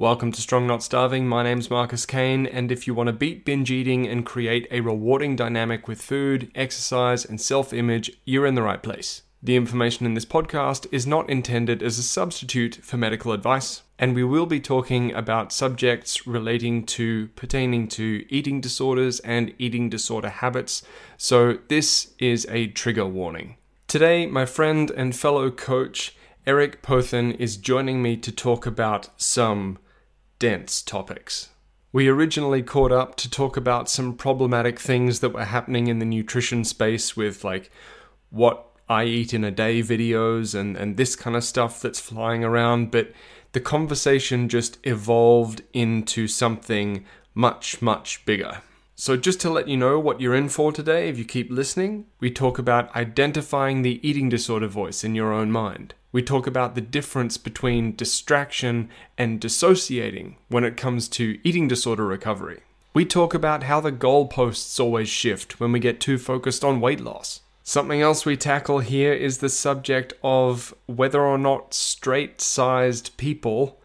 Welcome to Strong Not Starving. My name's Marcus Kane, and if you want to beat binge eating and create a rewarding dynamic with food, exercise, and self image, you're in the right place. The information in this podcast is not intended as a substitute for medical advice, and we will be talking about subjects relating to pertaining to eating disorders and eating disorder habits, so this is a trigger warning. Today, my friend and fellow coach Eric Pothen is joining me to talk about some dense topics. We originally caught up to talk about some problematic things that were happening in the nutrition space with like what I eat in a day videos and, and this kind of stuff that's flying around, but the conversation just evolved into something much, much bigger. So, just to let you know what you're in for today, if you keep listening, we talk about identifying the eating disorder voice in your own mind. We talk about the difference between distraction and dissociating when it comes to eating disorder recovery. We talk about how the goalposts always shift when we get too focused on weight loss. Something else we tackle here is the subject of whether or not straight sized people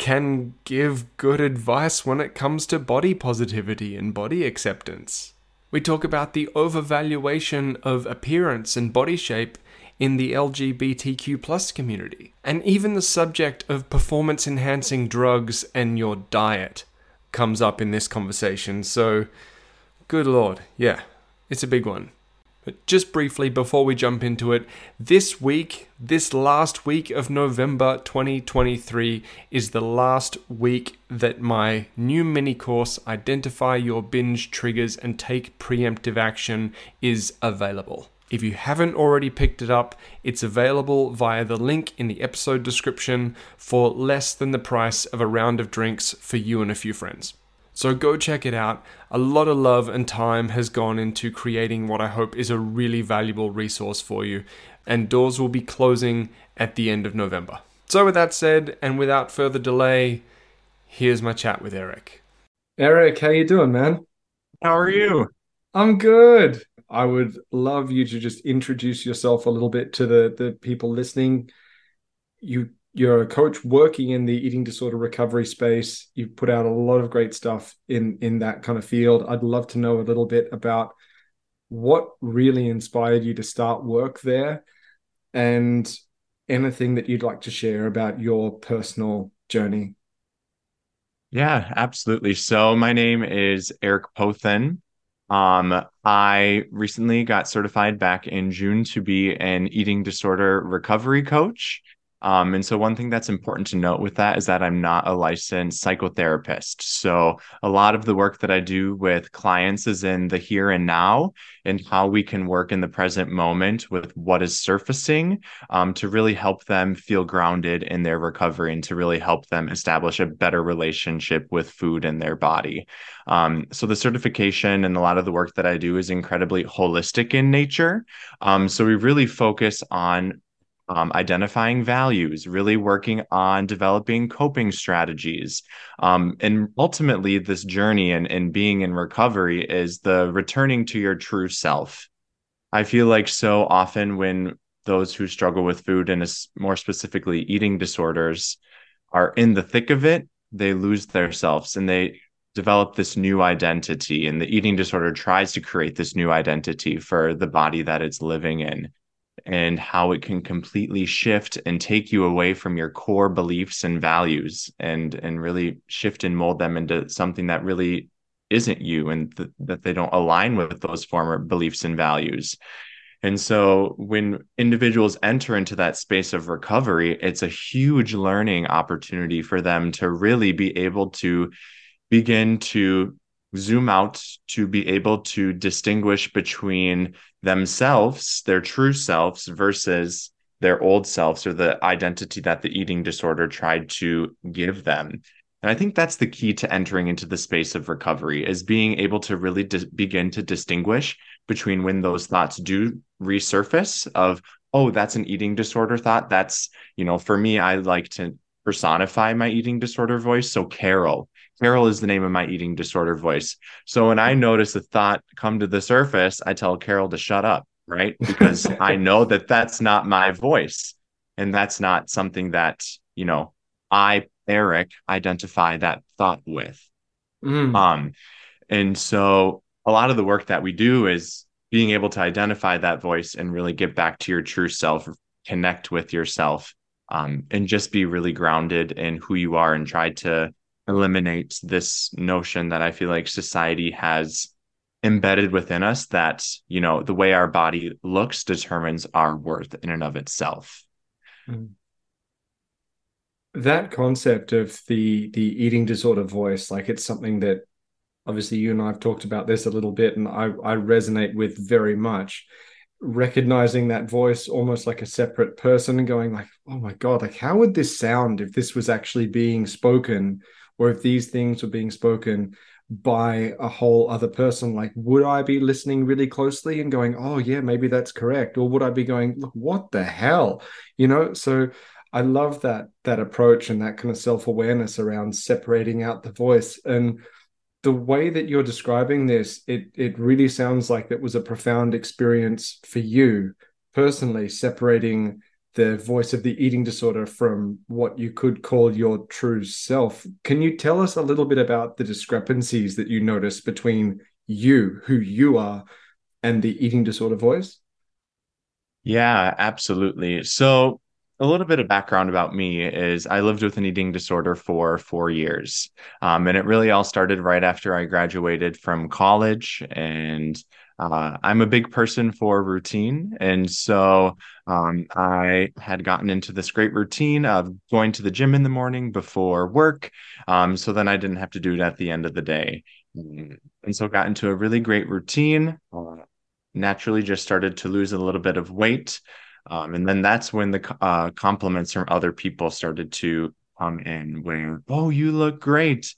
can give good advice when it comes to body positivity and body acceptance. We talk about the overvaluation of appearance and body shape in the LGBTQ plus community, and even the subject of performance enhancing drugs and your diet comes up in this conversation. So, good lord, yeah, it's a big one. But just briefly before we jump into it, this week, this last week of November 2023, is the last week that my new mini course, Identify Your Binge Triggers and Take Preemptive Action, is available. If you haven't already picked it up, it's available via the link in the episode description for less than the price of a round of drinks for you and a few friends. So go check it out. A lot of love and time has gone into creating what I hope is a really valuable resource for you, and doors will be closing at the end of November. So, with that said, and without further delay, here's my chat with Eric. Eric, how you doing, man? How are you? I'm good. I would love you to just introduce yourself a little bit to the the people listening. You you're a coach working in the eating disorder recovery space. You've put out a lot of great stuff in in that kind of field. I'd love to know a little bit about what really inspired you to start work there and anything that you'd like to share about your personal journey. Yeah, absolutely. So my name is Eric Pothen. Um, I recently got certified back in June to be an eating disorder recovery coach. Um, and so, one thing that's important to note with that is that I'm not a licensed psychotherapist. So, a lot of the work that I do with clients is in the here and now and how we can work in the present moment with what is surfacing um, to really help them feel grounded in their recovery and to really help them establish a better relationship with food and their body. Um, so, the certification and a lot of the work that I do is incredibly holistic in nature. Um, so, we really focus on um, identifying values, really working on developing coping strategies. Um, and ultimately, this journey and, and being in recovery is the returning to your true self. I feel like so often when those who struggle with food and more specifically eating disorders are in the thick of it, they lose their selves and they develop this new identity. And the eating disorder tries to create this new identity for the body that it's living in and how it can completely shift and take you away from your core beliefs and values and and really shift and mold them into something that really isn't you and th- that they don't align with those former beliefs and values. And so when individuals enter into that space of recovery it's a huge learning opportunity for them to really be able to begin to zoom out to be able to distinguish between themselves, their true selves, versus their old selves or the identity that the eating disorder tried to give them. And I think that's the key to entering into the space of recovery is being able to really begin to distinguish between when those thoughts do resurface of, oh, that's an eating disorder thought. That's, you know, for me, I like to personify my eating disorder voice. So Carol, Carol is the name of my eating disorder voice. So when I notice a thought come to the surface, I tell Carol to shut up, right? Because I know that that's not my voice and that's not something that, you know, I Eric identify that thought with. Mm. Um, and so a lot of the work that we do is being able to identify that voice and really get back to your true self, connect with yourself, um, and just be really grounded in who you are and try to eliminate this notion that I feel like society has embedded within us that, you know, the way our body looks determines our worth in and of itself. Mm. That concept of the the eating disorder voice, like it's something that obviously you and I have talked about this a little bit, and I, I resonate with very much. Recognizing that voice almost like a separate person and going like, oh my God, like how would this sound if this was actually being spoken or if these things were being spoken by a whole other person like would i be listening really closely and going oh yeah maybe that's correct or would i be going look what the hell? You know so i love that that approach and that kind of self-awareness around separating out the voice. And the way that you're describing this it it really sounds like that was a profound experience for you personally separating the voice of the eating disorder from what you could call your true self. Can you tell us a little bit about the discrepancies that you notice between you, who you are, and the eating disorder voice? Yeah, absolutely. So, a little bit of background about me is I lived with an eating disorder for four years. Um, and it really all started right after I graduated from college. And uh, I'm a big person for routine. And so um, I had gotten into this great routine of going to the gym in the morning before work. Um, so then I didn't have to do it at the end of the day. And so got into a really great routine. Uh, naturally, just started to lose a little bit of weight. Um, and then that's when the uh, compliments from other people started to come in, where, oh, you look great.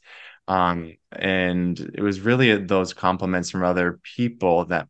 Um, and it was really those compliments from other people that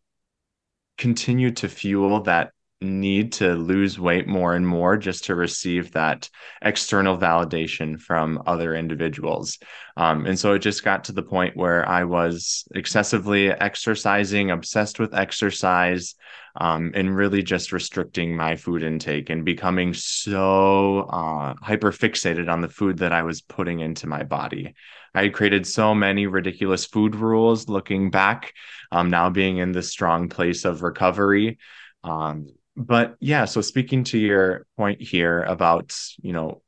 continued to fuel that need to lose weight more and more just to receive that external validation from other individuals. Um, and so it just got to the point where I was excessively exercising, obsessed with exercise, um, and really just restricting my food intake and becoming so uh, hyper fixated on the food that I was putting into my body. I created so many ridiculous food rules looking back, um, now being in this strong place of recovery. Um, but yeah, so speaking to your point here about, you know,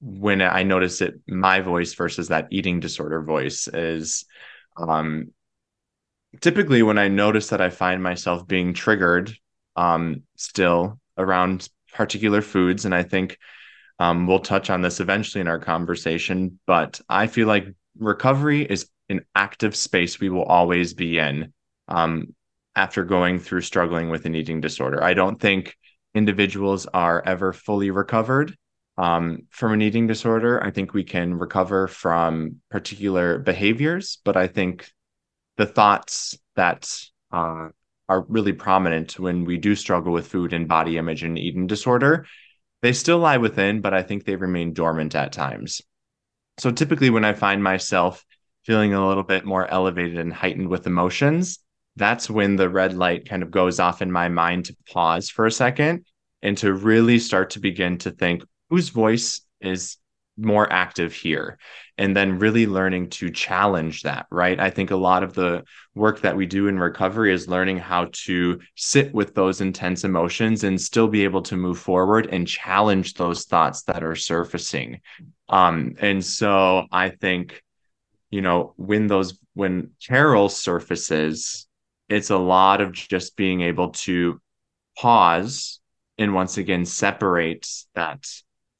when I notice it, my voice versus that eating disorder voice is um, typically when I notice that I find myself being triggered um, still around particular foods. And I think um, we'll touch on this eventually in our conversation, but I feel like recovery is an active space we will always be in um, after going through struggling with an eating disorder. I don't think individuals are ever fully recovered um, from an eating disorder. I think we can recover from particular behaviors, but I think the thoughts that uh, are really prominent when we do struggle with food and body image and eating disorder they still lie within, but I think they remain dormant at times. So typically, when I find myself feeling a little bit more elevated and heightened with emotions, that's when the red light kind of goes off in my mind to pause for a second and to really start to begin to think whose voice is more active here and then really learning to challenge that right? I think a lot of the work that we do in recovery is learning how to sit with those intense emotions and still be able to move forward and challenge those thoughts that are surfacing. Um and so i think you know when those when carol surfaces it's a lot of just being able to pause and once again separate that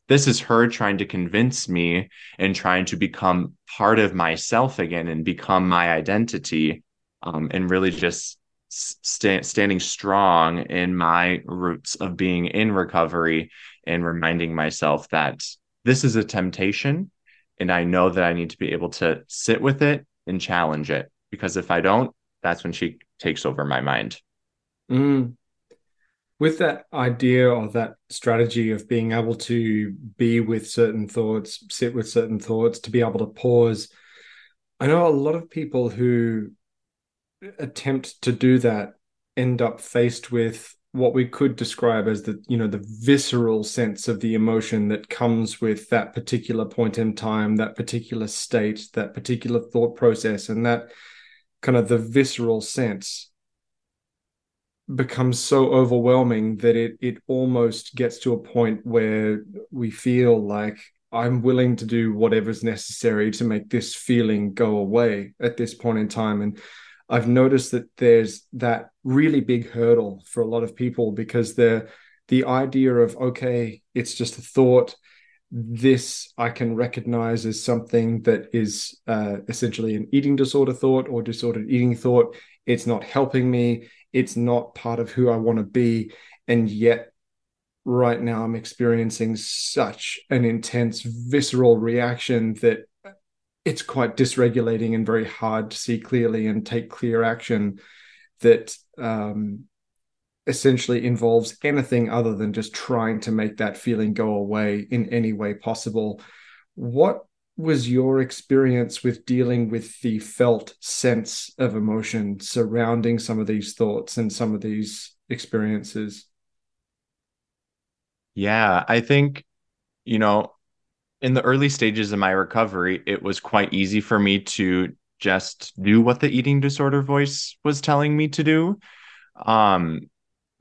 this is her trying to convince me and trying to become part of myself again and become my identity um, and really just st- standing strong in my roots of being in recovery and reminding myself that this is a temptation and i know that i need to be able to sit with it and challenge it because if i don't that's when she takes over my mind. Mm with that idea or that strategy of being able to be with certain thoughts, sit with certain thoughts, to be able to pause, I know a lot of people who attempt to do that end up faced with what we could describe as the you know the visceral sense of the emotion that comes with that particular point in time that particular state that particular thought process and that kind of the visceral sense becomes so overwhelming that it it almost gets to a point where we feel like I'm willing to do whatever's necessary to make this feeling go away at this point in time and I've noticed that there's that really big hurdle for a lot of people because the the idea of okay, it's just a thought. This I can recognize as something that is uh, essentially an eating disorder thought or disordered eating thought. It's not helping me. It's not part of who I want to be, and yet right now I'm experiencing such an intense visceral reaction that it's quite dysregulating and very hard to see clearly and take clear action that um, essentially involves anything other than just trying to make that feeling go away in any way possible. What was your experience with dealing with the felt sense of emotion surrounding some of these thoughts and some of these experiences? Yeah, I think, you know, in the early stages of my recovery, it was quite easy for me to just do what the eating disorder voice was telling me to do. Um,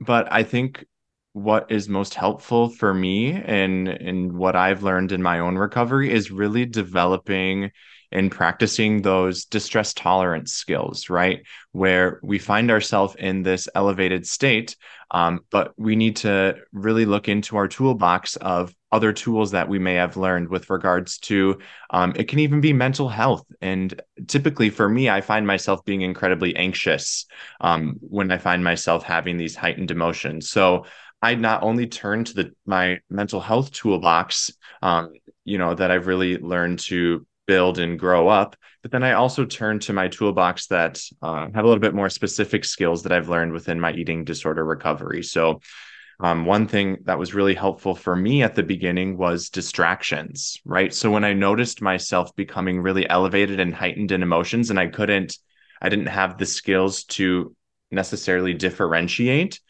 but I think what is most helpful for me and and what I've learned in my own recovery is really developing and practicing those distress tolerance skills, right? Where we find ourselves in this elevated state, um, but we need to really look into our toolbox of other tools that we may have learned with regards to um, it can even be mental health and typically for me i find myself being incredibly anxious um, when i find myself having these heightened emotions so i not only turn to the my mental health toolbox um, you know that i've really learned to build and grow up but then i also turn to my toolbox that uh, have a little bit more specific skills that i've learned within my eating disorder recovery so um, one thing that was really helpful for me at the beginning was distractions, right? So when I noticed myself becoming really elevated and heightened in emotions, and I couldn't, I didn't have the skills to necessarily differentiate,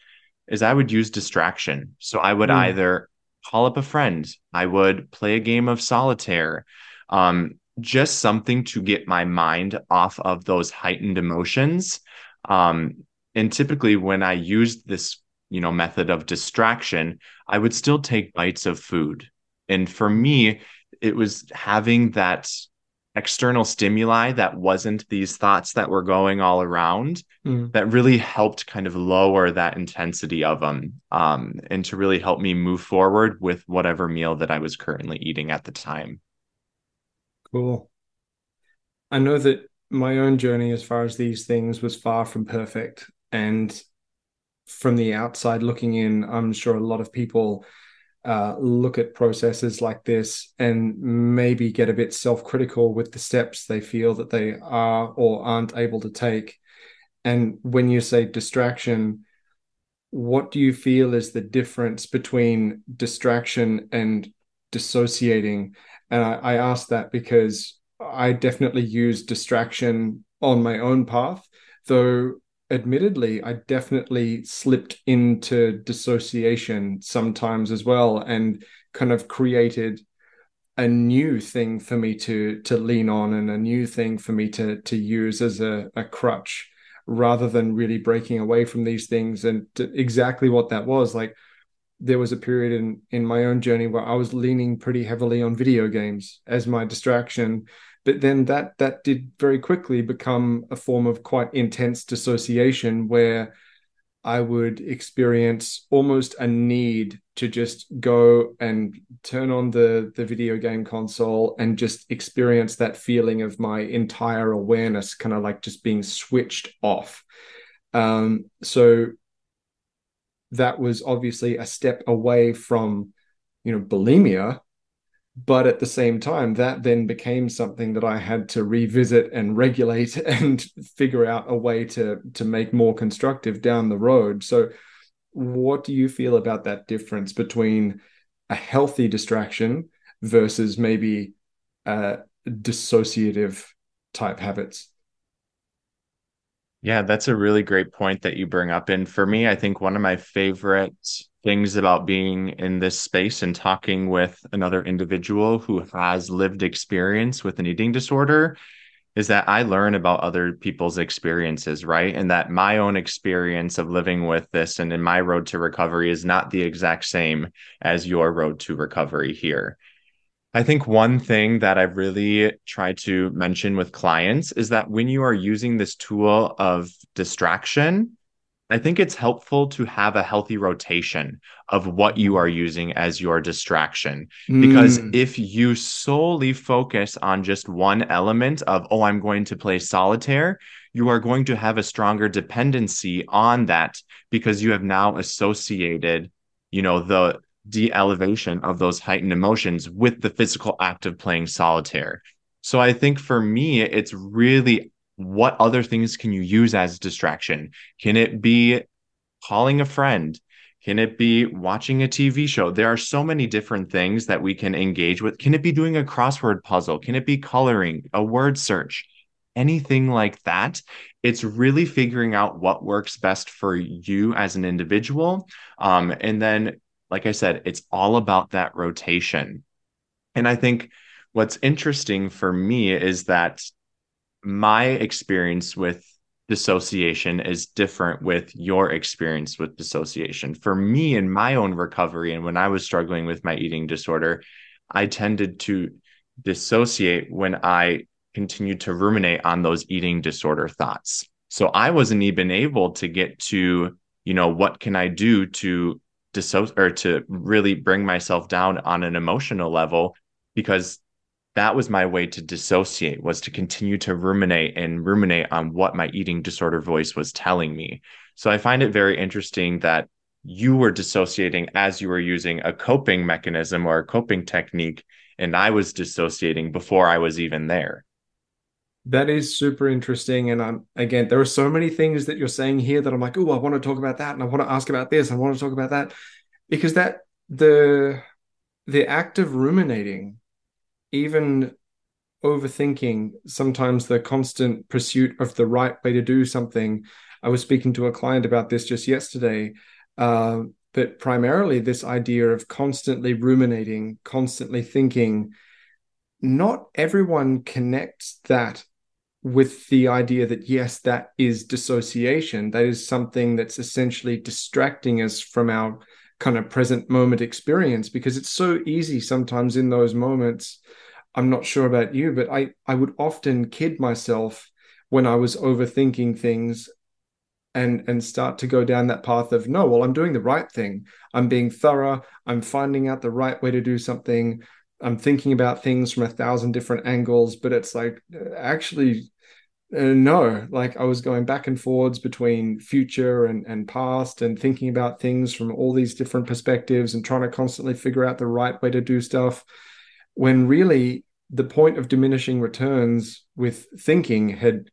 is I would use distraction. So I would mm. either call up a friend, I would play a game of solitaire, um, just something to get my mind off of those heightened emotions. Um, and typically, when I used this you know method of distraction i would still take bites of food and for me it was having that external stimuli that wasn't these thoughts that were going all around mm. that really helped kind of lower that intensity of them um, and to really help me move forward with whatever meal that i was currently eating at the time cool i know that my own journey as far as these things was far from perfect and from the outside looking in, I'm sure a lot of people uh, look at processes like this and maybe get a bit self critical with the steps they feel that they are or aren't able to take. And when you say distraction, what do you feel is the difference between distraction and dissociating? And I, I ask that because I definitely use distraction on my own path, though admittedly, I definitely slipped into dissociation sometimes as well, and kind of created a new thing for me to to lean on and a new thing for me to to use as a, a crutch rather than really breaking away from these things. And exactly what that was like there was a period in in my own journey where I was leaning pretty heavily on video games as my distraction but then that that did very quickly become a form of quite intense dissociation where I would experience almost a need to just go and turn on the the video game console and just experience that feeling of my entire awareness kind of like just being switched off. Um, so that was obviously a step away from you know bulimia but at the same time that then became something that i had to revisit and regulate and figure out a way to to make more constructive down the road. So what do you feel about that difference between a healthy distraction versus maybe uh, dissociative type habits Yeah, that's a really great point that you bring up. And for me, I think one of my favorite things about being in this space and talking with another individual who has lived experience with an eating disorder is that I learn about other people's experiences, right? And that my own experience of living with this and in my road to recovery is not the exact same as your road to recovery here. I think one thing that I've really try to mention with clients is that when you are using this tool of distraction, I think it's helpful to have a healthy rotation of what you are using as your distraction. Because mm. if you solely focus on just one element of, oh, I'm going to play solitaire, you are going to have a stronger dependency on that because you have now associated, you know, the de elevation of those heightened emotions with the physical act of playing solitaire. So I think for me, it's really what other things can you use as distraction? Can it be calling a friend? Can it be watching a TV show? There are so many different things that we can engage with. Can it be doing a crossword puzzle? Can it be coloring, a word search? Anything like that. It's really figuring out what works best for you as an individual. Um, and then, like I said, it's all about that rotation. And I think what's interesting for me is that my experience with dissociation is different with your experience with dissociation. For me, in my own recovery, and when I was struggling with my eating disorder, I tended to dissociate when I continued to ruminate on those eating disorder thoughts. So I wasn't even able to get to, you know, what can I do to or to really bring myself down on an emotional level because that was my way to dissociate was to continue to ruminate and ruminate on what my eating disorder voice was telling me. So i find it very interesting that you were dissociating as you were using a coping mechanism or a coping technique and i was dissociating before i was even there. That is super interesting and i'm again there are so many things that you're saying here that i'm like oh i want to talk about that and i want to ask about this i want to talk about that because that the the act of ruminating even overthinking sometimes the constant pursuit of the right way to do something. I was speaking to a client about this just yesterday uh, but primarily this idea of constantly ruminating constantly thinking not everyone connects that with the idea that yes that is dissociation. That is something that's essentially distracting us from our kind of present moment experience because it's so easy sometimes in those moments I'm not sure about you, but I, I would often kid myself when I was overthinking things and and start to go down that path of no, well, I'm doing the right thing. I'm being thorough. I'm finding out the right way to do something. I'm thinking about things from a thousand different angles, but it's like actually uh, no, like I was going back and forwards between future and, and past and thinking about things from all these different perspectives and trying to constantly figure out the right way to do stuff when really the point of diminishing returns with thinking had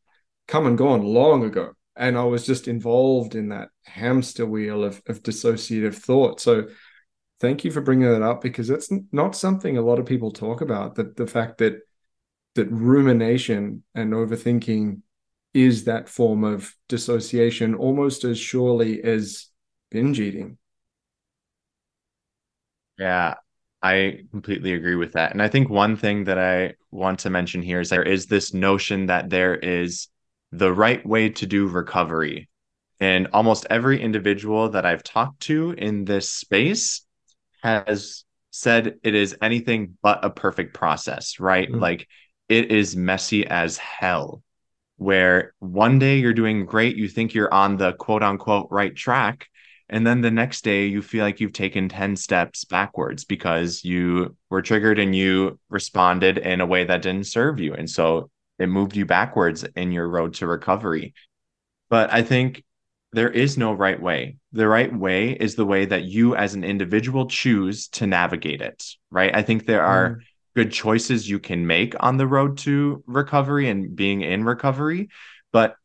come and gone long ago. And I was just involved in that hamster wheel of, of dissociative thought. So thank you for bringing that up because that's not something a lot of people talk about that the fact that that rumination and overthinking is that form of dissociation almost as surely as binge eating. Yeah, I completely agree with that. And I think one thing that I want to mention here is there is this notion that there is the right way to do recovery. And almost every individual that I've talked to in this space has said it is anything but a perfect process, right? Mm-hmm. Like it is messy as hell. Where one day you're doing great, you think you're on the quote unquote right track and then the next day you feel like you've taken 10 steps backwards because you were triggered and you responded in a way that didn't serve you and so it moved you backwards in your road to recovery but i think there is no right way the right way is the way that you as an individual choose to navigate it right i think there are mm. Good choices you can make on the road to recovery and being in recovery but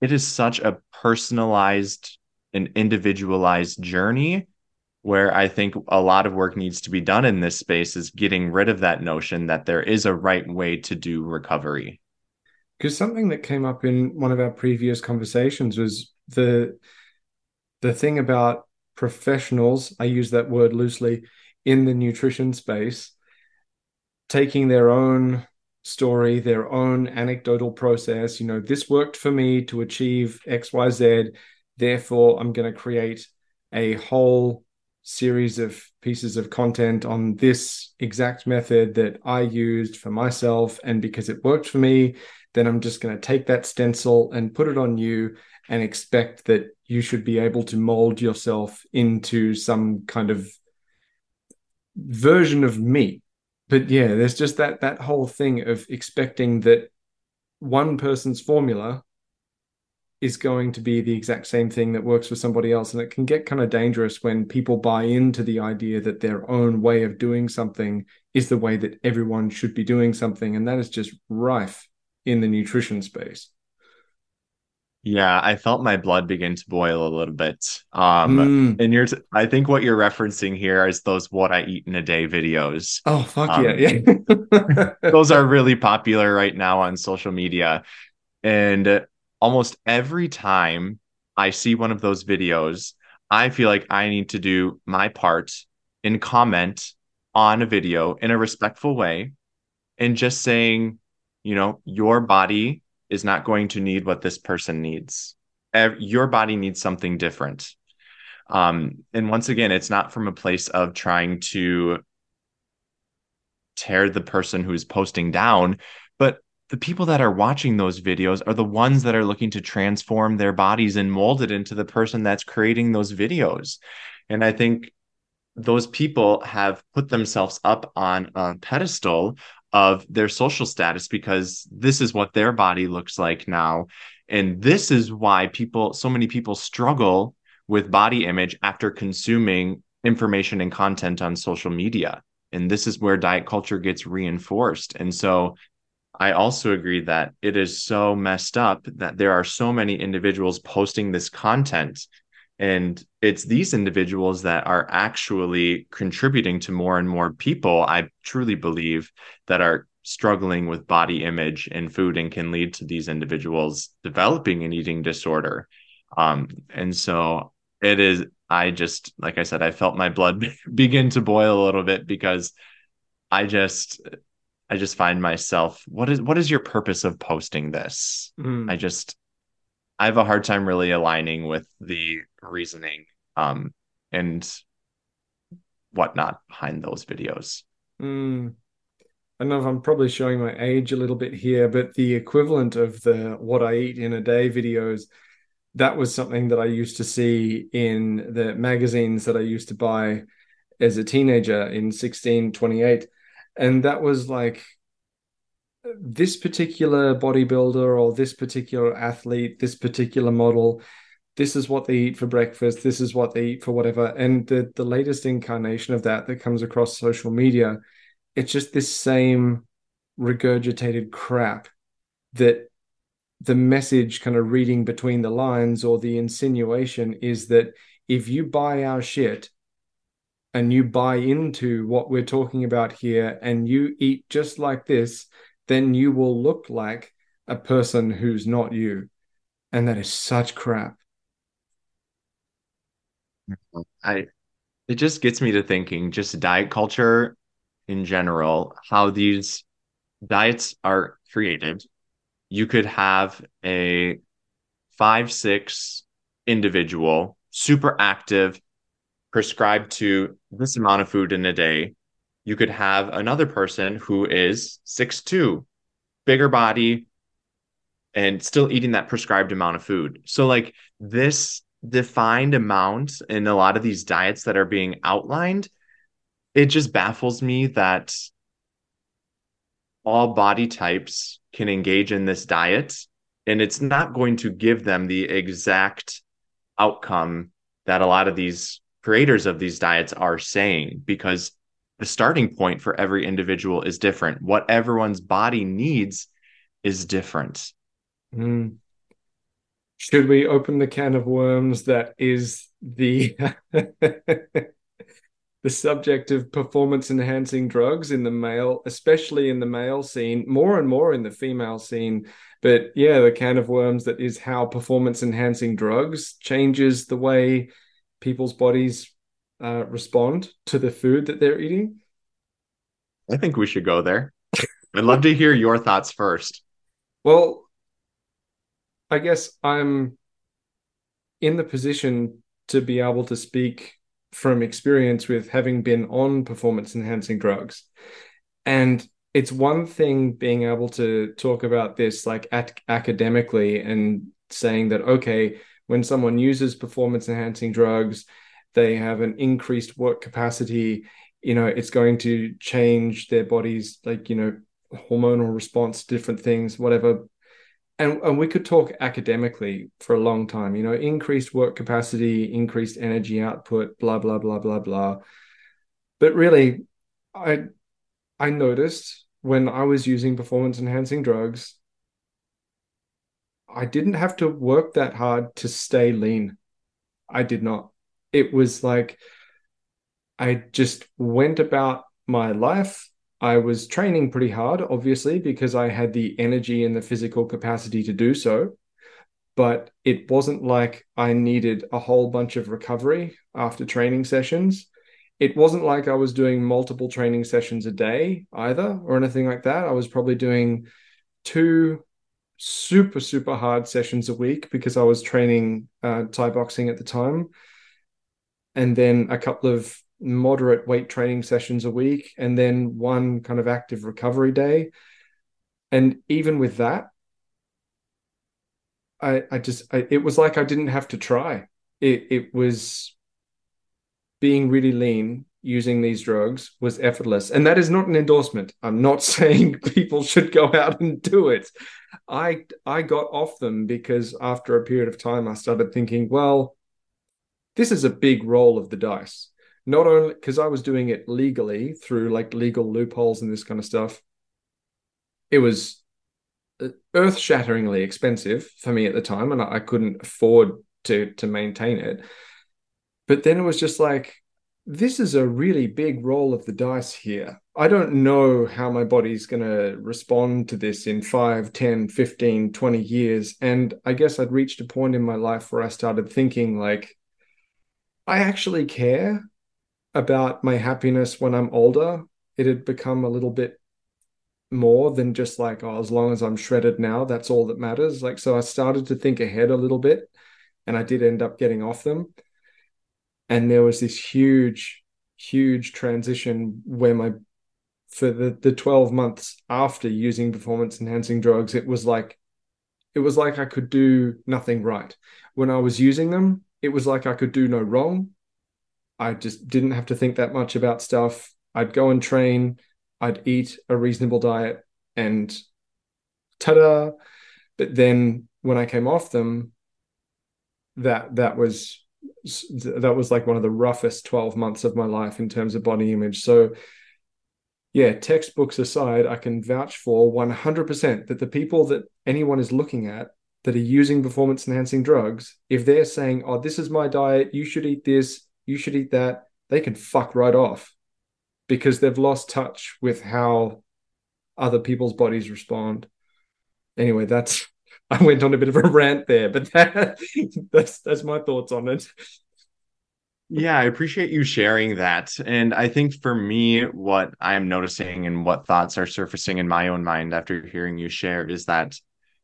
it is such a personalized and individualized journey where I think a lot of work needs to be done in this space is getting rid of that notion that there is a right way to do recovery. Because something that came up in one of our previous conversations was the the thing about professionals, I use that word loosely, in the nutrition space, taking their own story, their own anecdotal process. You know, this worked for me to achieve XYZ. Therefore, I'm going to create a whole series of pieces of content on this exact method that I used for myself. And because it worked for me, then I'm just going to take that stencil and put it on you and expect that you should be able to mold yourself into some kind of version of me. But yeah, there's just that that whole thing of expecting that one person's formula is going to be the exact same thing that works for somebody else. And it can get kind of dangerous when people buy into the idea that their own way of doing something is the way that everyone should be doing something. And that is just rife in the nutrition space. Yeah, I felt my blood begin to boil a little bit. Um, mm. and you're, t- I think what you're referencing here is those "What I Eat in a Day" videos. Oh fuck um, yeah, yeah. those are really popular right now on social media, and almost every time I see one of those videos, I feel like I need to do my part and comment on a video in a respectful way, and just saying, you know, your body is not going to need what this person needs. Your body needs something different. Um, and once again, it's not from a place of trying to tear the person who's posting down, but the people that are watching those videos are the ones that are looking to transform their bodies and mold it into the person that's creating those videos. And I think those people have put themselves up on a pedestal of their social status because this is what their body looks like now. And this is why people, so many people struggle with body image after consuming information and content on social media. And this is where diet culture gets reinforced. And so I also agree that it is so messed up that there are so many individuals posting this content and it's these individuals that are actually contributing to more and more people, I truly believe, that are struggling with body image and food and can lead to these individuals developing an eating disorder. Um, and so it is, I just, like I said, I felt my blood begin to boil a little bit because I just, I just find myself, what is, what is your purpose of posting this? Mm. I just, I have a hard time really aligning with the reasoning um, and whatnot behind those videos. Mm. I know I'm probably showing my age a little bit here, but the equivalent of the what I eat in a day videos, that was something that I used to see in the magazines that I used to buy as a teenager in 1628. And that was like this particular bodybuilder or this particular athlete, this particular model, this is what they eat for breakfast, this is what they eat for whatever. And the the latest incarnation of that that comes across social media, it's just this same regurgitated crap that the message kind of reading between the lines or the insinuation is that if you buy our shit and you buy into what we're talking about here and you eat just like this then you will look like a person who's not you. And that is such crap. I it just gets me to thinking just diet culture in general, how these diets are created. You could have a five, six individual, super active, prescribed to this amount of food in a day, you could have another person who is six two, bigger body, and still eating that prescribed amount of food. So, like this defined amount in a lot of these diets that are being outlined, it just baffles me that all body types can engage in this diet and it's not going to give them the exact outcome that a lot of these creators of these diets are saying because the starting point for every individual is different. What everyone's body needs is different. Mm. Should we open the can of worms that is the the subject of performance enhancing drugs in the male, especially in the male scene, more and more in the female scene. But yeah, the can of worms that is how performance enhancing drugs changes the way people's bodies uh, respond to the food that they're eating. I think we should go there. I'd love to hear your thoughts first. Well, I guess I'm in the position to be able to speak from experience with having been on performance enhancing drugs. And it's one thing being able to talk about this like at, academically and saying that, okay, when someone uses performance enhancing drugs, they have an increased work capacity. You know, it's going to change their bodies like, you know, hormonal response different things, whatever. And, and we could talk academically for a long time you know increased work capacity increased energy output blah blah blah blah blah. But really i i noticed when i was using performance enhancing drugs i didn't have to work that hard to stay lean. I did not it was like i just went about my life I was training pretty hard, obviously, because I had the energy and the physical capacity to do so. But it wasn't like I needed a whole bunch of recovery after training sessions. It wasn't like I was doing multiple training sessions a day either, or anything like that. I was probably doing two super, super hard sessions a week because I was training uh, Thai boxing at the time. And then a couple of moderate weight training sessions a week and then one kind of active recovery day. And even with that, I, I just, I, it was like I didn't have to try. It, it was being really lean using these drugs was effortless. And that is not an endorsement. I'm not saying people should go out and do it. I I got off them because after a period of time I started thinking, well, this is a big roll of the dice not only because I was doing it legally through like legal loopholes and this kind of stuff. It was uh, earth shatteringly expensive for me at the time, and I, couldn't afford to to maintain it. But then it was just like, this is a really big roll of the dice here. I don't know how my body's going to respond to this in 5, 10, 15, 20 years. And I guess I'd reached a point in my life where I started thinking, like, I actually care about my happiness when I'm older, it had become a little bit more than just like, oh, as long as I'm shredded now, that's all that matters. Like, so I started to think ahead a little bit and I did end up getting off them. And there was this huge, huge transition where my, for the, the 12 months after using performance enhancing drugs, it was like, it was like I could do nothing right. When I was using them, it was like I could do no wrong I just didn't have to think that much about stuff. I'd go and train, I'd eat a reasonable diet, and ta-da! But then when I came off them, that that was that was like one of the roughest 12 months of my life in terms of body image. So yeah, textbooks aside, I can vouch for 100% that the people that anyone is looking at that are using performance enhancing drugs, if they're saying, "Oh, this is my diet, you should eat this, you should eat that, they can fuck right off because they've lost touch with how other people's bodies respond. Anyway, that's I went on a bit of a rant there, but that, that's that's my thoughts on it. Yeah, I appreciate you sharing that. And I think for me, what I'm noticing and what thoughts are surfacing in my own mind after hearing you share is that,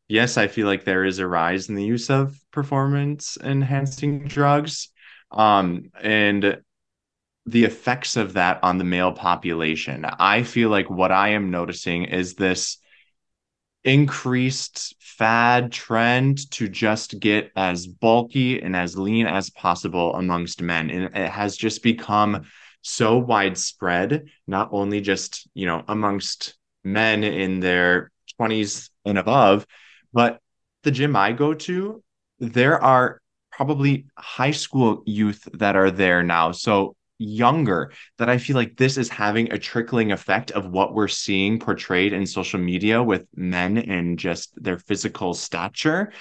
yes, I feel like there is a rise in the use of performance enhancing drugs um, and the effects of that on the male population. I feel like what I am noticing is this increased fad trend to just get as bulky and as lean as possible amongst men. And it has just become so widespread, not only just, you know, amongst men in their 20s and above, but the gym I go to, there are probably high school youth that are there now. So younger that I feel like this is having a trickling effect of what we're seeing portrayed in social media with men and just their physical stature.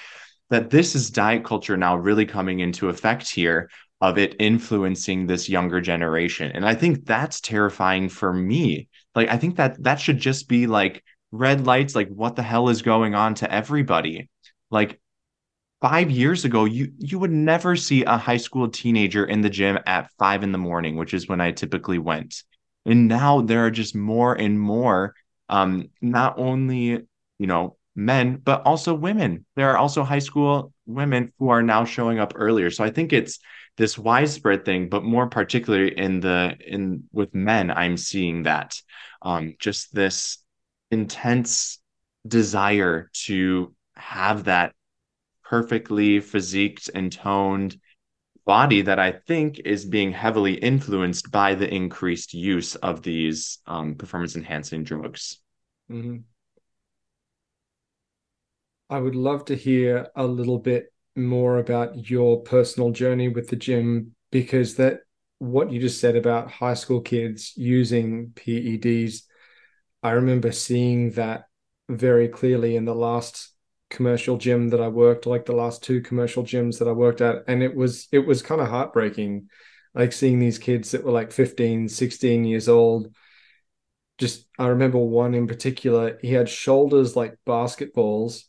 That this is diet culture now really coming into effect here of it influencing this younger generation. And I think that's terrifying for me. Like, I think that that should just be like red lights, like, what the hell is going on to everybody? Like, five years ago, you you would never see a high school teenager in the gym at five in the morning, which is when I typically went. And now there are just more and more, um, not only you know men, but also women. There are also high school women who are now showing up earlier. So I think it's this widespread thing, but more particularly in the in with men, I'm seeing that um, just this intense desire to have that perfectly physiqued and toned body that I think is being heavily influenced by the increased use of these um, performance enhancing drugs. Mm-hmm. I would love to hear a little bit more about your personal journey with the gym because that what you just said about high school kids using PEDs, I remember seeing that very clearly in the last commercial gym that I worked, like the last two commercial gyms that I worked at. And it was it was kind of heartbreaking, like seeing these kids that were like 15, 16 years old. Just I remember one in particular, he had shoulders like basketballs.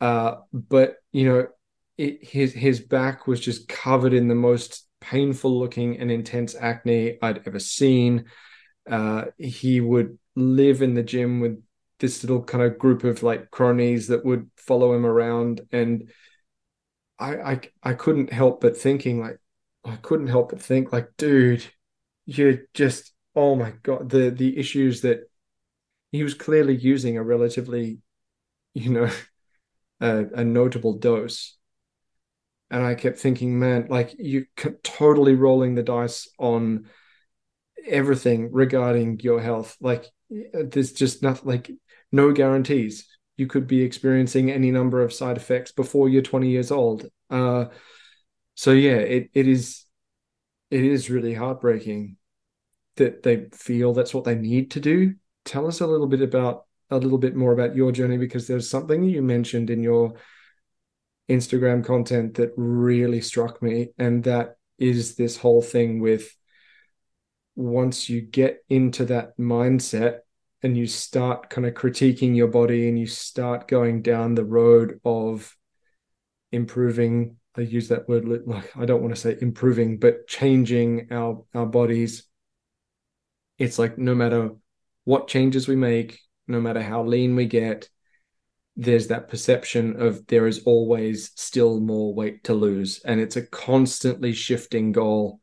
Uh, but you know, it, his his back was just covered in the most painful looking and intense acne I'd ever seen. Uh, he would live in the gym with this little kind of group of like cronies that would follow him around, and I I I couldn't help but thinking like I couldn't help but think like, dude, you're just oh my god the the issues that he was clearly using a relatively, you know, a, a notable dose and I kept thinking, man, like you totally rolling the dice on everything regarding your health. Like there's just nothing, like no guarantees. You could be experiencing any number of side effects before you're 20 years old. Uh, so yeah, it it is it is really heartbreaking that they feel that's what they need to do. Tell us a little bit about a little bit more about your journey because there's something you mentioned in your Instagram content that really struck me. And that is this whole thing with once you get into that mindset and you start kind of critiquing your body and you start going down the road of improving i use that word like i don't want to say improving but changing our our bodies. It's like no matter what changes we make no matter how lean we get there's that perception of there is always still more weight to lose and it's a constantly shifting goal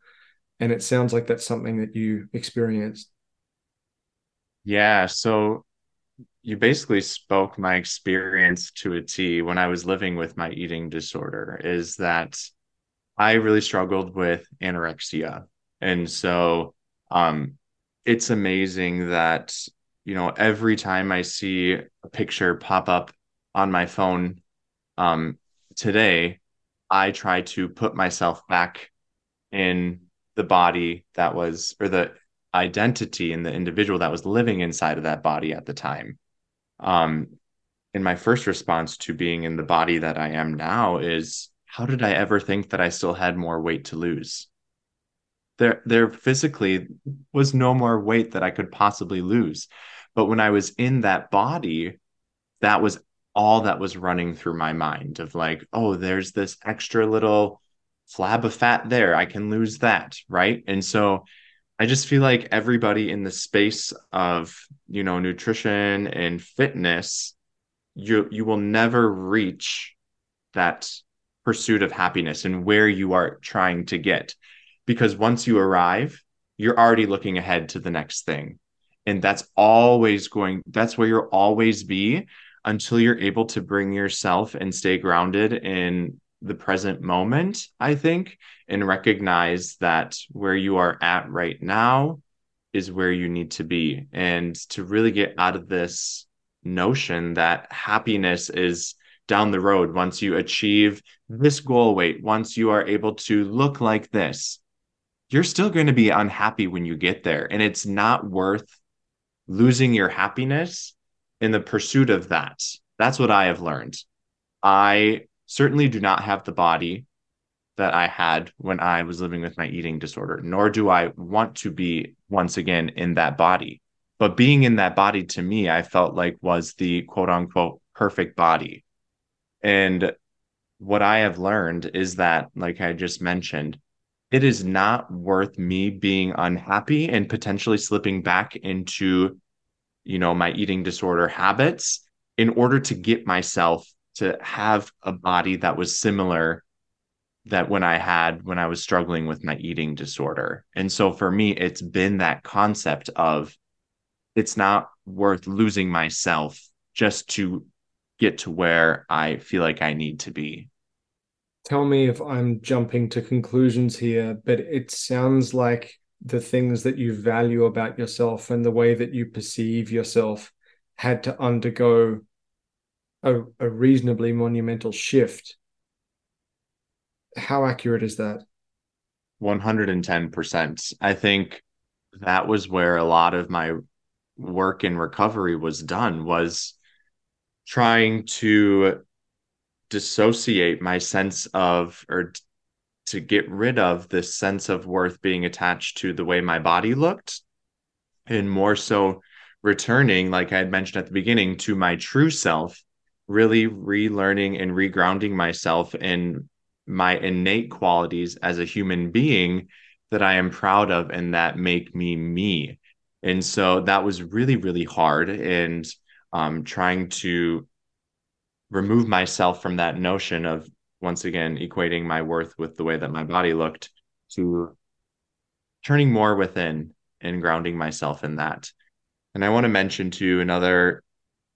and it sounds like that's something that you experienced yeah so you basically spoke my experience to a T when I was living with my eating disorder is that I really struggled with anorexia. And so um it's amazing that you know every time I see a picture pop up on my phone um, today, I try to put myself back in the body that was, or the identity and the individual that was living inside of that body at the time. Um, and my first response to being in the body that I am now is, how did I ever think that I still had more weight to lose? There, there physically was no more weight that I could possibly lose. But when I was in that body, that was all that was running through my mind of like, oh, there's this extra little flab of fat there. I can lose that. Right. And so I just feel like everybody in the space of, you know, nutrition and fitness, you you will never reach that pursuit of happiness and where you are trying to get. Because once you arrive, you're already looking ahead to the next thing. And that's always going, that's where you'll always be until you're able to bring yourself and stay grounded in the present moment, I think, and recognize that where you are at right now is where you need to be. And to really get out of this notion that happiness is down the road once you achieve this goal weight, once you are able to look like this, you're still going to be unhappy when you get there. And it's not worth losing your happiness in the pursuit of that. That's what I have learned. I certainly do not have the body that I had when I was living with my eating disorder, nor do I want to be once again in that body. But being in that body to me, I felt like was the quote unquote perfect body. And what I have learned is that, like I just mentioned, it is not worth me being unhappy and potentially slipping back into, you know, my eating disorder habits in order to get myself to have a body that was similar that when I had when I was struggling with my eating disorder. And so for me, it's been that concept of it's not worth losing myself just to get to where I feel like I need to be. Tell me if I'm jumping to conclusions here, but it sounds like the things that you value about yourself and the way that you perceive yourself had to undergo a, a reasonably monumental shift. How accurate is that? 110%. I think that was where a lot of my work in recovery was done was trying to dissociate my sense of or to get rid of this sense of worth being attached to the way my body looked and more so returning like i had mentioned at the beginning to my true self really relearning and regrounding myself in my innate qualities as a human being that i am proud of and that make me me and so that was really really hard and um, trying to remove myself from that notion of once again equating my worth with the way that my body looked to turning more within and grounding myself in that. And I want to mention too another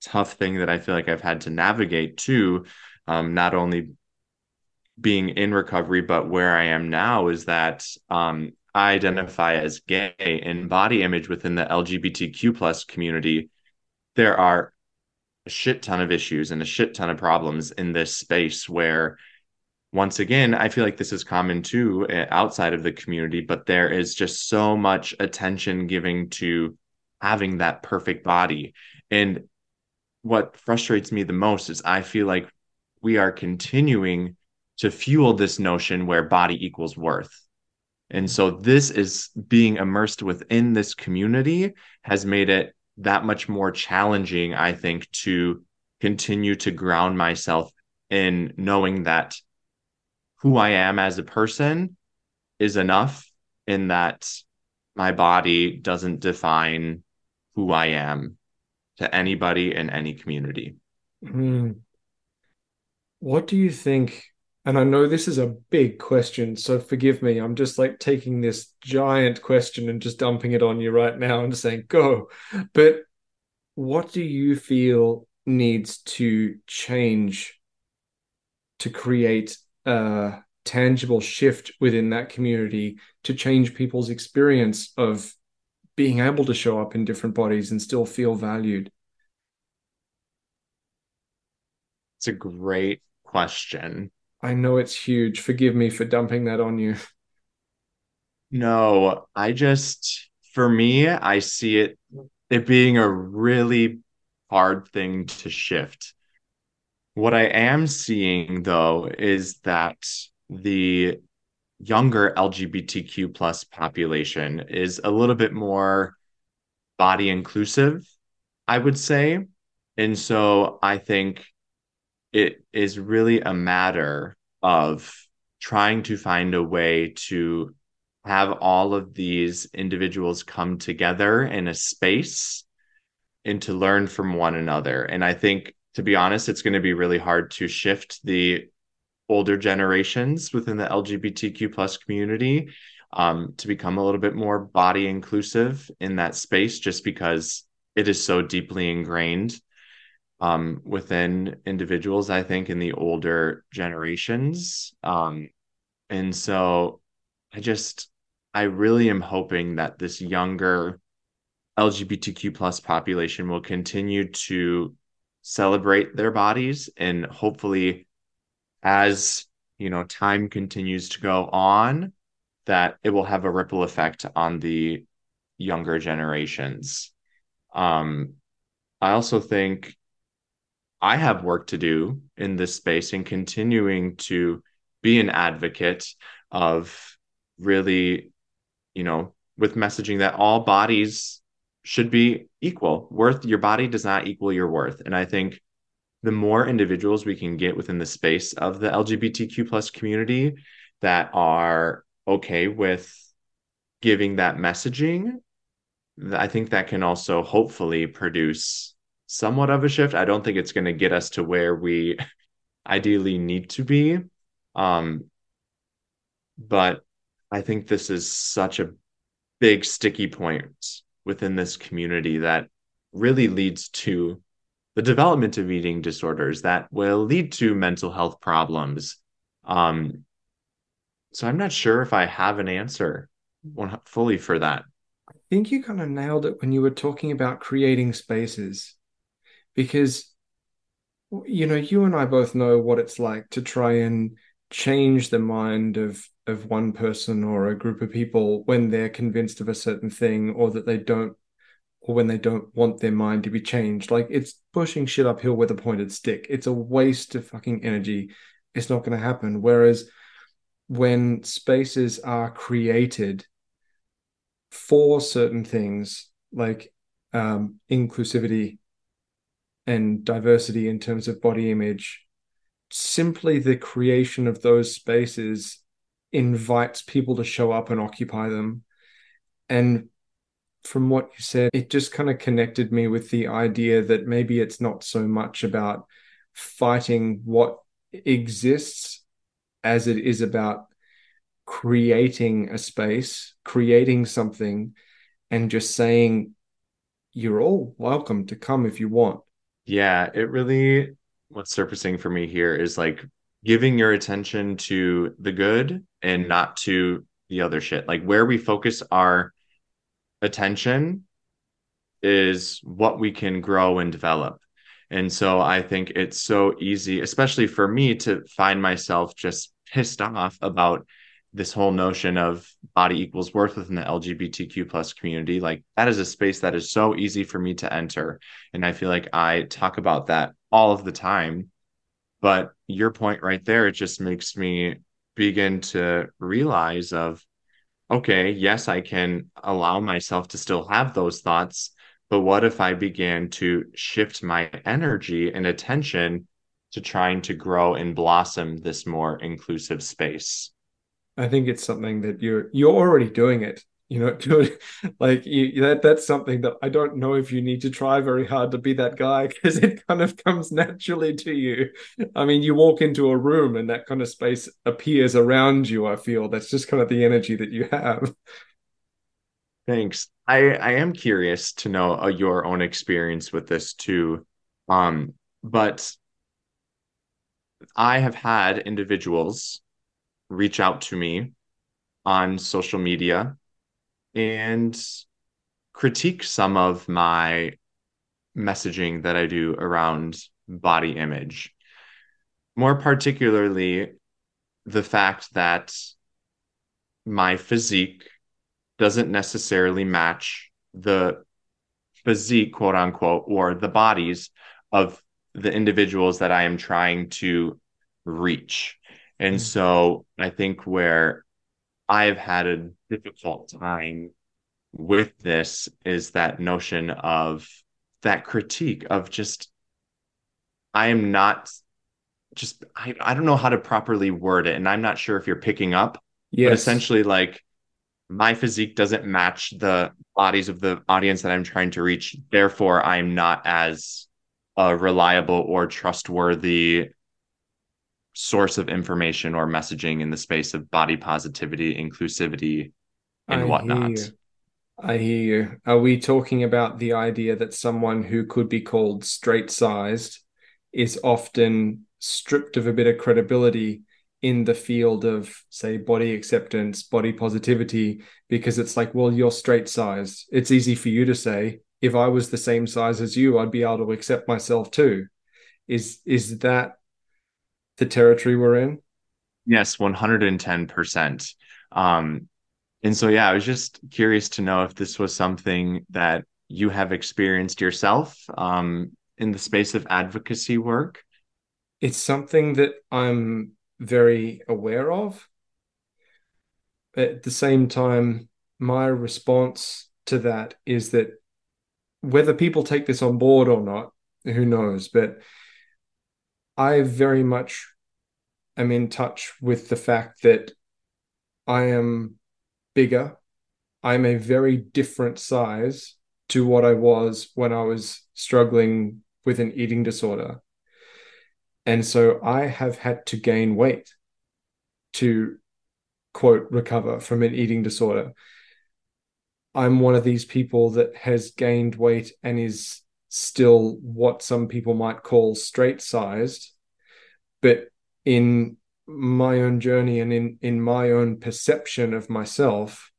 tough thing that I feel like I've had to navigate too, um, not only being in recovery, but where I am now is that um, I identify as gay and body image within the LGBTQ plus community. There are a shit ton of issues and a shit ton of problems in this space where once again i feel like this is common too eh, outside of the community but there is just so much attention giving to having that perfect body and what frustrates me the most is i feel like we are continuing to fuel this notion where body equals worth. And so this is being immersed within this community has made it that much more challenging, I think, to continue to ground myself in knowing that who I am as a person is enough in that my body doesn't define who I am to anybody in any community. Mm. What do you think? And I know this is a big question, so forgive me. I'm just like taking this giant question and just dumping it on you right now and saying, go. But what do you feel needs to change to create a tangible shift within that community to change people's experience of being able to show up in different bodies and still feel valued? It's a great question. I know it's huge. Forgive me for dumping that on you. No, I just, for me, I see it it being a really hard thing to shift. What I am seeing though is that the younger LGBTQ plus population is a little bit more body inclusive, I would say. And so I think it is really a matter of trying to find a way to have all of these individuals come together in a space and to learn from one another. And I think, to be honest, it's going to be really hard to shift the older generations within the LGBTQ plus community um, to become a little bit more body inclusive in that space, just because it is so deeply ingrained um, within individuals, I think, in the older generations. Um, and so I just, I really am hoping that this younger LGBTQ plus population will continue to celebrate their bodies and hopefully as you know time continues to go on that it will have a ripple effect on the younger generations um i also think i have work to do in this space and continuing to be an advocate of really, you know, with messaging that all bodies should be equal. Worth your body does not equal your worth. And I think the more individuals we can get within the space of the LGBTQ plus community that are okay with giving that messaging, I think that can also hopefully produce somewhat of a shift. I don't think it's going to get us to where we ideally need to be. Um, but I think this is such a big sticky point within this community that really leads to the development of eating disorders that will lead to mental health problems. Um, so I'm not sure if I have an answer fully for that. I think you kind of nailed it when you were talking about creating spaces because you know you and I both know what it's like to try and change the mind of of one person or a group of people when they're convinced of a certain thing or that they don't or when they don't want their mind to be changed. Like it's pushing shit uphill with a pointed stick. It's a waste of fucking energy. It's not going to happen. Whereas when spaces are created for certain things like um, inclusivity and diversity in terms of body image, simply the creation of those spaces invites people to show up and occupy them. And from what you said, it just kind of connected me with the idea that maybe it's not so much about fighting what exists as it is about creating a space, creating something, and just saying, you're all welcome to come if you want. Yeah, it really, what's surfacing for me here is like giving your attention to the good and not to the other shit. Like where we focus our attention is what we can grow and develop. And so I think it's so easy, especially for me, to find myself just pissed off about this whole notion of body equals worth within the lgbtq plus community. Like that is a space that is so easy for me to enter. And i feel like i talk about that all of the time. But your point right there it just makes me begin to realize of okay yes i can allow myself to still have those thoughts but what if i began to shift my energy and attention to trying to grow and blossom this more inclusive space I think it's something that you're you're already doing it. You know, like you, that that's something that I don't know if you need to try very hard to be that guy because it kind of comes naturally to you. I mean, you walk into a room and that kind of space appears around you. I feel that's just kind of the energy that you have. Thanks. I I am curious to know uh, your own experience with this too. Um, but I have had individuals reach out to me on social media and critique some of my messaging that I do around body image. More particularly, the fact that my physique doesn't necessarily match the physique, quote unquote, or the bodies of the individuals that I am trying to reach. And mm-hmm. so I think where I've had a difficult time with this is that notion of that critique of just I am not just I, I don't know how to properly word it and I'm not sure if you're picking up. Yes. But essentially like my physique doesn't match the bodies of the audience that I'm trying to reach. Therefore, I'm not as uh, reliable or trustworthy source of information or messaging in the space of body positivity, inclusivity, and I whatnot. Hear I hear you. Are we talking about the idea that someone who could be called straight sized is often stripped of a bit of credibility in the field of, say, body acceptance, body positivity, because it's like, well, you're straight sized. It's easy for you to say, if I was the same size as you, I'd be able to accept myself too. Is is that the territory we're in? Yes, 110%. Um, and so, yeah, I was just curious to know if this was something that you have experienced yourself um, in the space of advocacy work. It's something that I'm very aware of. At the same time, my response to that is that whether people take this on board or not, who knows? But I very much am in touch with the fact that I am bigger. I'm a very different size to what I was when I was struggling with an eating disorder. And so I have had to gain weight to quote recover from an eating disorder. I'm one of these people that has gained weight and is still what some people might call straight sized. But in my own journey and in, in my own perception of myself,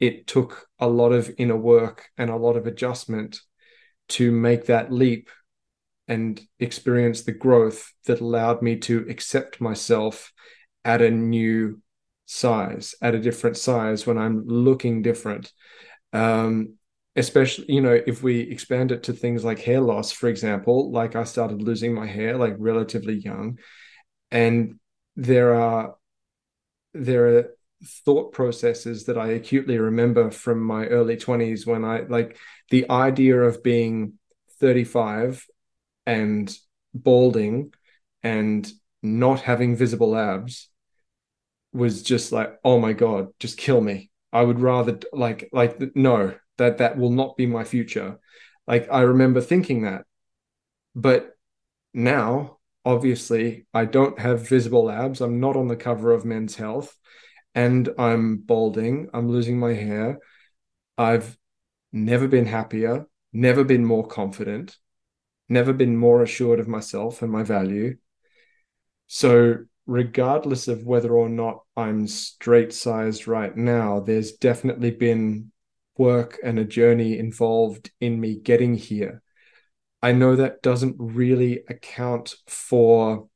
it took a lot of inner work and a lot of adjustment to make that leap and experience the growth that allowed me to accept myself at a new size, at a different size when I'm looking different. Um, especially, you know, if we expand it to things like hair loss, for example, like I started losing my hair like relatively young, and there are there are thought processes that I acutely remember from my early 20s when I like the idea of being 35 and balding and not having visible abs was just like oh my god just kill me. I would rather like like no that that will not be my future like i remember thinking that but now obviously I don't have visible abs. I'm not on the cover of Men's Health and I'm balding. I'm losing my hair. I've never been happier, never been more confident, never been more assured of myself and my value. So, regardless of whether or not I'm straight sized right now, there's definitely been work and a journey involved in me getting here. I know that doesn't really account for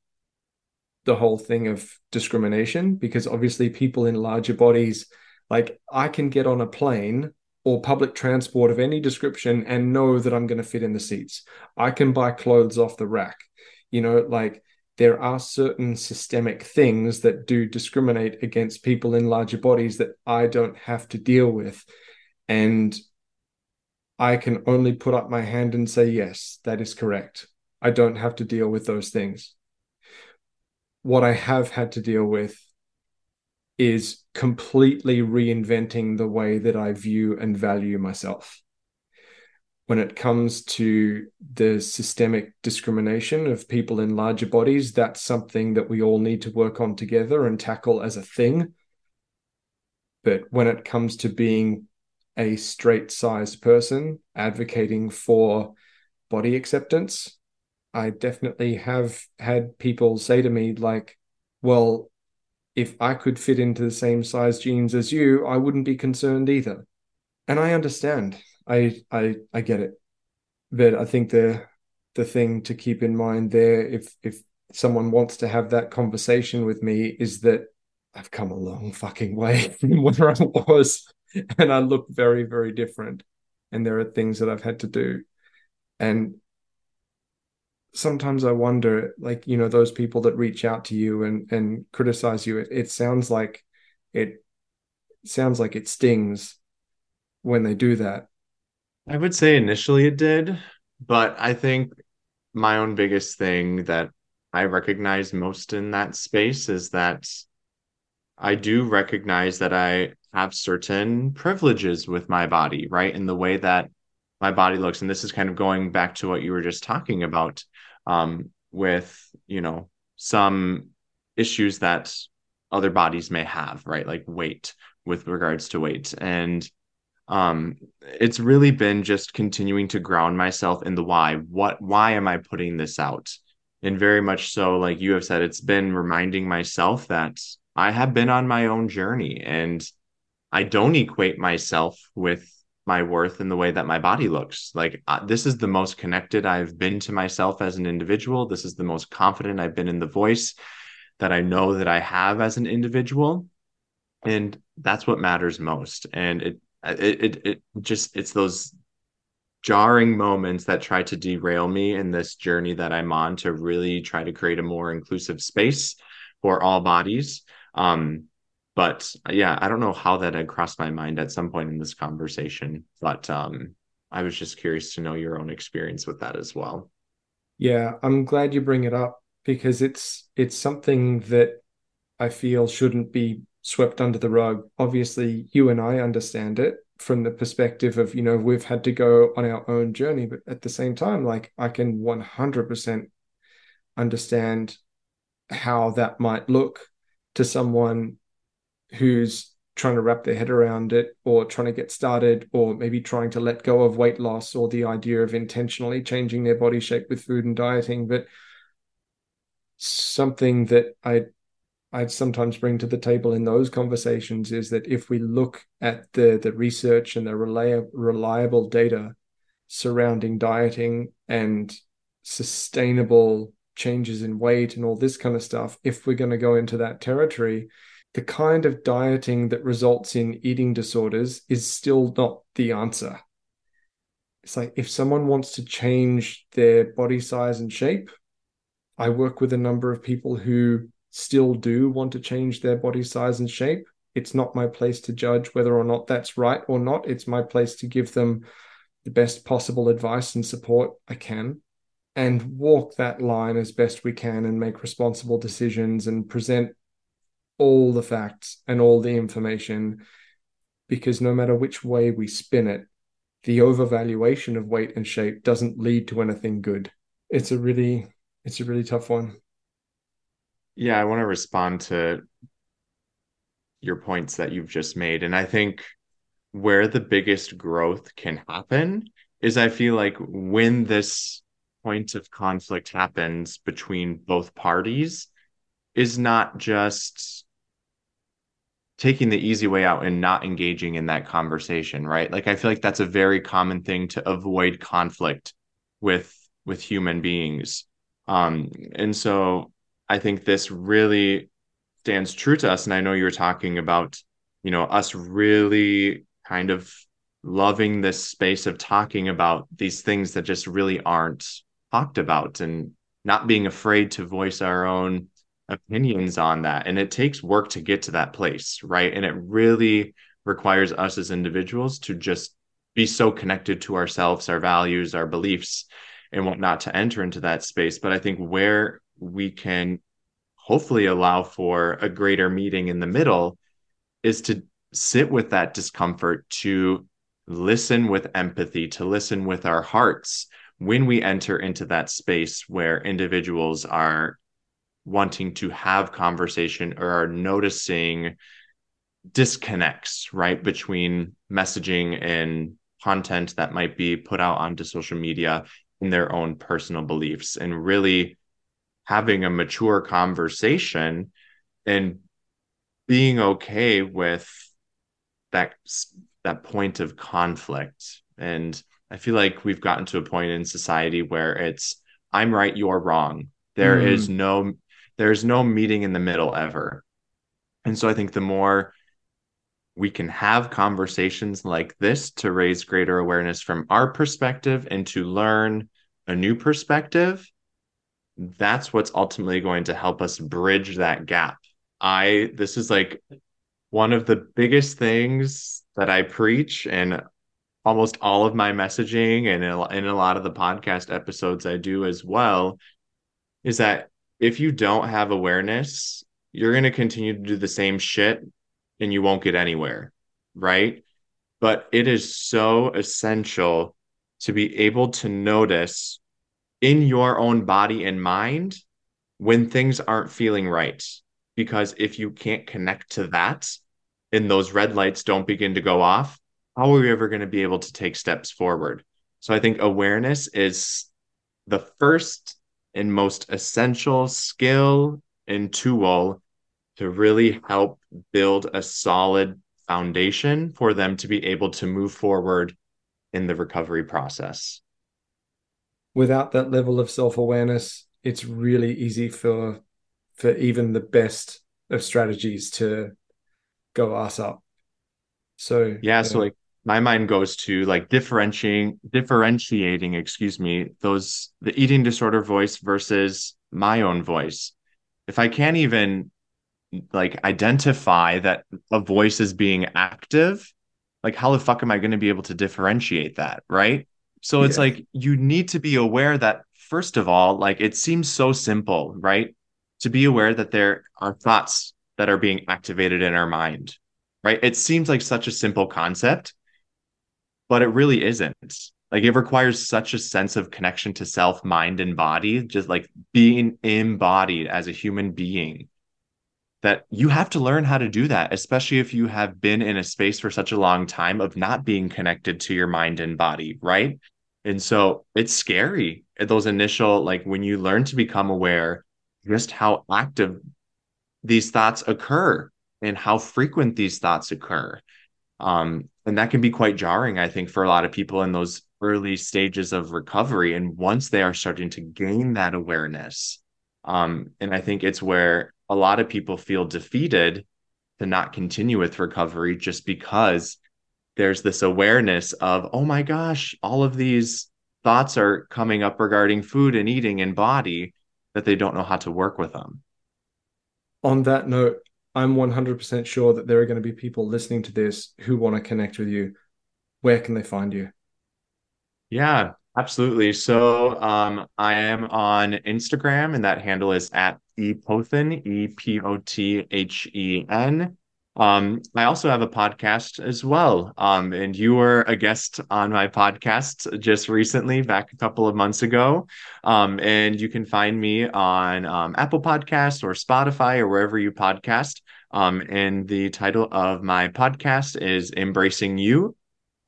the whole thing of discrimination because obviously people in larger bodies, like I can get on a plane or public transport of any description and know that I'm going to fit in the seats. I can buy clothes off the rack. You know, like there are certain systemic things that do discriminate against people in larger bodies that I don't have to deal with. And I can only put up my hand and say, yes, that is correct. I don't have to deal with those things. What I have had to deal with is completely reinventing the way that I view and value myself. When it comes to the systemic discrimination of people in larger bodies, that's something that we all need to work on together and tackle as a thing. But when it comes to being a straight sized person advocating for body acceptance. I definitely have had people say to me, like, well, if I could fit into the same size jeans as you, I wouldn't be concerned either. And I understand. I I I get it. But I think the the thing to keep in mind there, if if someone wants to have that conversation with me, is that I've come a long fucking way from where I was and I look very, very different. And there are things that I've had to do. And sometimes I wonder, like, you know, those people that reach out to you and and criticize you, it, it sounds like it sounds like it stings when they do that. I would say initially it did, but I think my own biggest thing that I recognize most in that space is that I do recognize that I have certain privileges with my body, right? In the way that my body looks. And this is kind of going back to what you were just talking about um, with, you know, some issues that other bodies may have, right? Like weight with regards to weight. And um it's really been just continuing to ground myself in the why what why am i putting this out and very much so like you have said it's been reminding myself that i have been on my own journey and I don't equate myself with my worth in the way that my body looks. Like uh, this is the most connected I've been to myself as an individual. This is the most confident I've been in the voice that I know that I have as an individual. And that's what matters most. And it it it, it just it's those jarring moments that try to derail me in this journey that I'm on to really try to create a more inclusive space for all bodies. Um, but yeah, I don't know how that had crossed my mind at some point in this conversation, but um, I was just curious to know your own experience with that as well. Yeah, I'm glad you bring it up because it's it's something that I feel shouldn't be swept under the rug. Obviously, you and I understand it from the perspective of, you know, we've had to go on our own journey, but at the same time, like I can 100% understand how that might look to someone who's trying to wrap their head around it or trying to get started or maybe trying to let go of weight loss or the idea of intentionally changing their body shape with food and dieting. But something that i i'd sometimes bring to the table in those conversations is that if we look at the the research and the reliable, reliable data surrounding dieting and sustainable changes in weight and all this kind of stuff if we're going to go into that territory the kind of dieting that results in eating disorders is still not the answer. It's like if someone wants to change their body size and shape, I work with a number of people who still do want to change their body size and shape. It's not my place to judge whether or not that's right or not. It's my place to give them the best possible advice and support I can and walk that line as best we can and make responsible decisions and present all the facts and all the information because no matter which way we spin it, the overvaluation of weight and shape doesn't lead to anything good. It's a really it's a really tough one. Yeah, I want to respond to your points that you've just made and I think where the biggest growth can happen is I feel like when this point of conflict happens between both parties is not just taking the easy way out and not engaging in that conversation right? Like i feel like that's a very common thing to avoid conflict with with human beings. Um and so i think this really stands true to us and i know you were talking about you know us really kind of loving this space of talking about these things that just really aren't talked about and not being afraid to voice our own opinions on that and it takes work to get to that place right? And it really requires us as individuals to just be so connected to ourselves our values our beliefs and whatnot to enter into that space. But i think where we can hopefully allow for a greater meeting in the middle is to sit with that discomfort to listen with empathy to listen with our hearts when we enter into that space where individuals are wanting to have conversation or are noticing disconnects right between messaging and content that might be put out onto social media in their own personal beliefs. And really having a mature conversation and being okay with that that point of conflict. And i feel like we've gotten to a point in society where it's i'm right you're wrong. There mm. is no there's no meeting in the middle ever. And so I think the more we can have conversations like this to raise greater awareness from our perspective and to learn a new perspective, that's what's ultimately going to help us bridge that gap. I, this is like one of the biggest things that I preach and almost all of my messaging and in a lot of the podcast episodes I do as well is that if you don't have awareness, you're going to continue to do the same shit and you won't get anywhere. Right. But it is so essential to be able to notice in your own body and mind when things aren't feeling right. Because if you can't connect to that and those red lights don't begin to go off, how are we ever going to be able to take steps forward? So I think awareness is the first and most essential skill and tool to really help build a solid foundation for them to be able to move forward in the recovery process. Without that level of self-awareness, it's really easy for for even the best of strategies to go ass up. So yeah, so like my mind goes to like differentiating differentiating excuse me those the eating disorder voice versus my own voice if i can't even like identify that a voice is being active, like how the fuck am I going to be able to differentiate that, right? So it's Yeah. like you need to be aware that first of all, like it seems so simple, right? To be aware that there are thoughts that are being activated in our mind, right? It seems like such a simple concept, but it really isn't. Like it requires such a sense of connection to self, mind, and body, just like being embodied as a human being that you have to learn how to do that, especially if you have been in a space for such a long time of not being connected to your mind and body, right? And so it's scary at those initial, like when you learn to become aware just how active these thoughts occur and how frequent these thoughts occur. Um, and that can be quite jarring, I think, for a lot of people in those early stages of recovery. And once they are starting to gain that awareness, um, and I think it's where a lot of people feel defeated to not continue with recovery just because there's this awareness of, oh my gosh, all of these thoughts are coming up regarding food and eating and body that they don't know how to work with them. On that note, I'm 100% sure that there are going to be people listening to this who want to connect with you. Where can they find you? Yeah, absolutely. So um, I am on Instagram, and that handle is at epothen, E P O T H E N. Um, I also have a podcast as well. Um, and you were a guest on my podcast just recently, back a couple of months ago. Um, and you can find me on um, Apple Podcast or Spotify or wherever you podcast. Um, and the title of my podcast is Embracing You.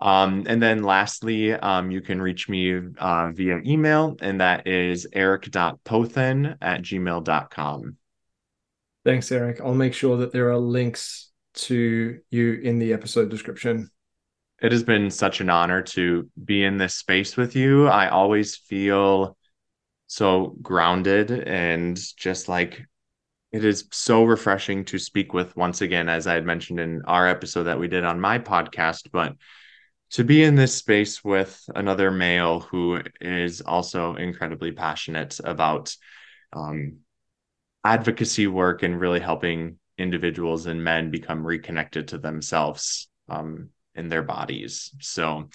Um, and then lastly, you can reach me uh, via email, and that is eric.pothen at gmail.com. Thanks, Eric. I'll make sure that there are links to you in the episode description. It has been such an honor to be in this space with you. I always feel so grounded and just like it is so refreshing to speak with once again, as I had mentioned in our episode that we did on my podcast, but to be in this space with another male who is also incredibly passionate about um, advocacy work and really helping individuals and men become reconnected to themselves um, in their bodies. So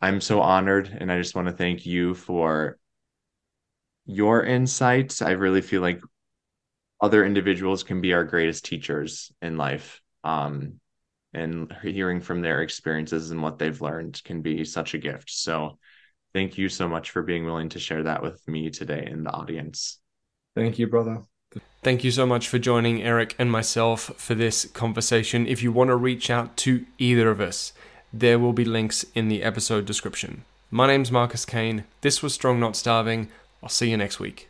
I'm so honored, and I just want to thank you for your insights. I really feel like other individuals can be our greatest teachers in life. Um, and hearing from their experiences and what they've learned can be such a gift. So, thank you so much for being willing to share that with me today in the audience. Thank you, brother. Thank you so much for joining Eric and myself for this conversation. If you want to reach out to either of us, there will be links in the episode description. My name's Marcus Kane. This was Strong Not Starving. I'll see you next week.